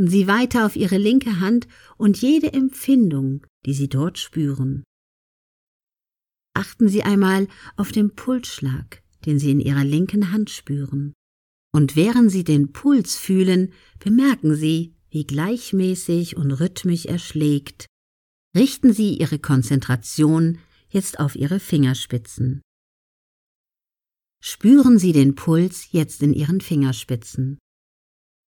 Achten Sie weiter auf Ihre linke Hand und jede Empfindung, die Sie dort spüren. Achten Sie einmal auf den Pulsschlag, den Sie in Ihrer linken Hand spüren. Und während Sie den Puls fühlen, bemerken Sie, wie gleichmäßig und rhythmisch er schlägt. Richten Sie Ihre Konzentration jetzt auf Ihre Fingerspitzen. Spüren Sie den Puls jetzt in Ihren Fingerspitzen.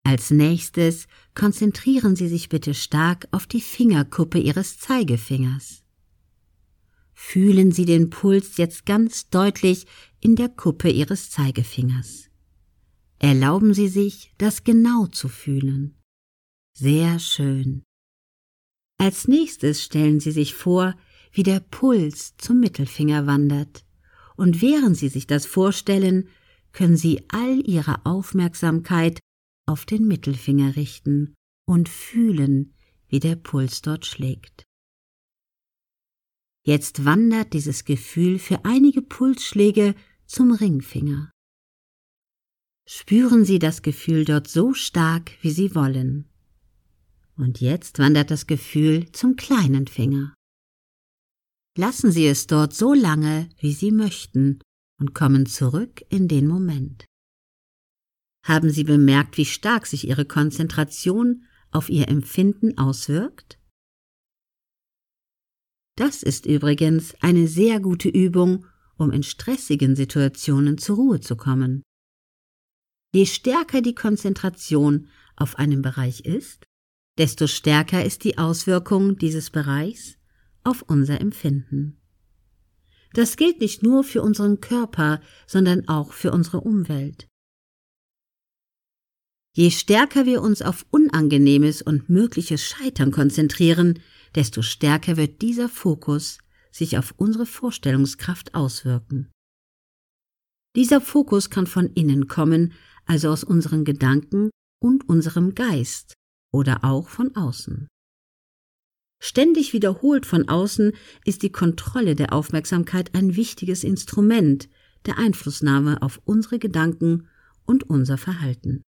Als nächstes konzentrieren Sie sich bitte stark auf die Fingerkuppe Ihres Zeigefingers. Fühlen Sie den Puls jetzt ganz deutlich in der Kuppe Ihres Zeigefingers. Erlauben Sie sich, das genau zu fühlen. Sehr schön. Als nächstes stellen Sie sich vor, wie der Puls zum Mittelfinger wandert, und während Sie sich das vorstellen, können Sie all Ihre Aufmerksamkeit auf den Mittelfinger richten und fühlen, wie der Puls dort schlägt. Jetzt wandert dieses Gefühl für einige Pulsschläge zum Ringfinger. Spüren Sie das Gefühl dort so stark, wie Sie wollen. Und jetzt wandert das Gefühl zum kleinen Finger. Lassen Sie es dort so lange, wie Sie möchten, und kommen zurück in den Moment. Haben Sie bemerkt, wie stark sich Ihre Konzentration auf Ihr Empfinden auswirkt? Das ist übrigens eine sehr gute Übung, um in stressigen Situationen zur Ruhe zu kommen. Je stärker die Konzentration auf einem Bereich ist, desto stärker ist die Auswirkung dieses Bereichs auf unser Empfinden. Das gilt nicht nur für unseren Körper, sondern auch für unsere Umwelt. Je stärker wir uns auf Unangenehmes und mögliches Scheitern konzentrieren, desto stärker wird dieser Fokus sich auf unsere Vorstellungskraft auswirken. Dieser Fokus kann von innen kommen, also aus unseren Gedanken und unserem Geist, oder auch von außen. Ständig wiederholt von außen ist die Kontrolle der Aufmerksamkeit ein wichtiges Instrument der Einflussnahme auf unsere Gedanken und unser Verhalten.